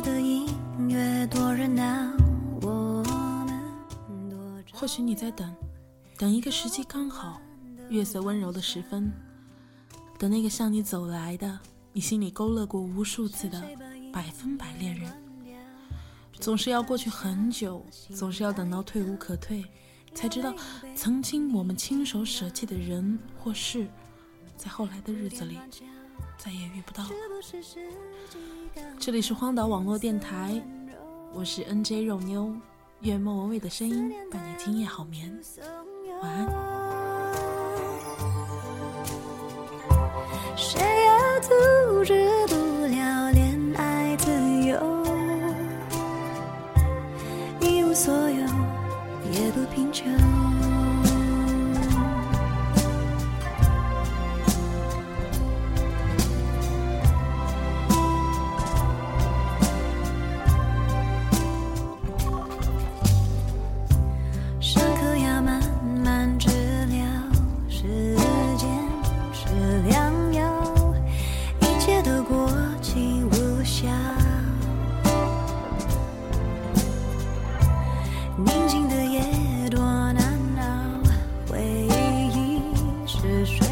的音乐多热闹，我们或许你在等，等一个时机刚好，月色温柔的时分，等那个向你走来的，你心里勾勒过无数次的百分百恋人。总是要过去很久，总是要等到退无可退，才知道曾经我们亲手舍弃的人或事，在后来的日子里再也遇不到了。这里是荒岛网络电台，我是 NJ 肉妞，愿莫文蔚的声音伴你今夜好眠，晚安。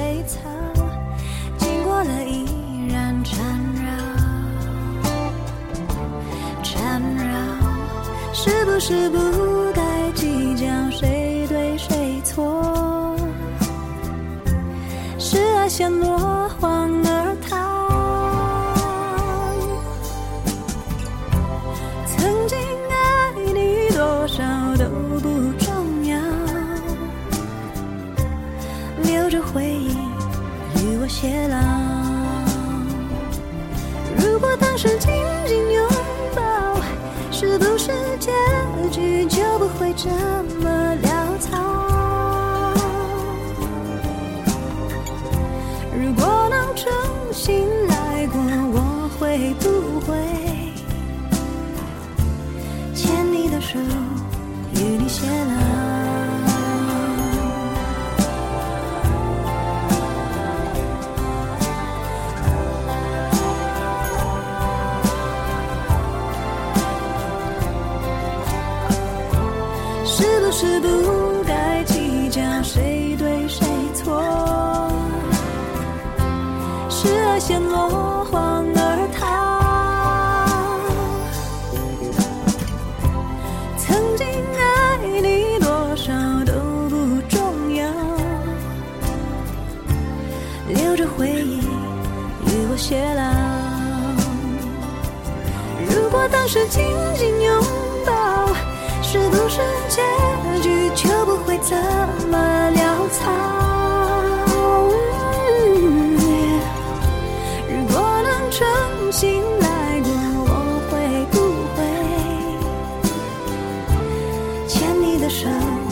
是水草，经过了依然缠绕，缠绕，是不是不这么潦草？如果能重新来过，我会不会牵你的手，与你偕老？是不该计较谁对谁错？是爱先落荒而逃。曾经爱你多少都不重要，留着回忆与我偕老。如果当时紧紧拥抱，是不是结局就不会这么潦草。如果能重新来过我会不会牵你的手？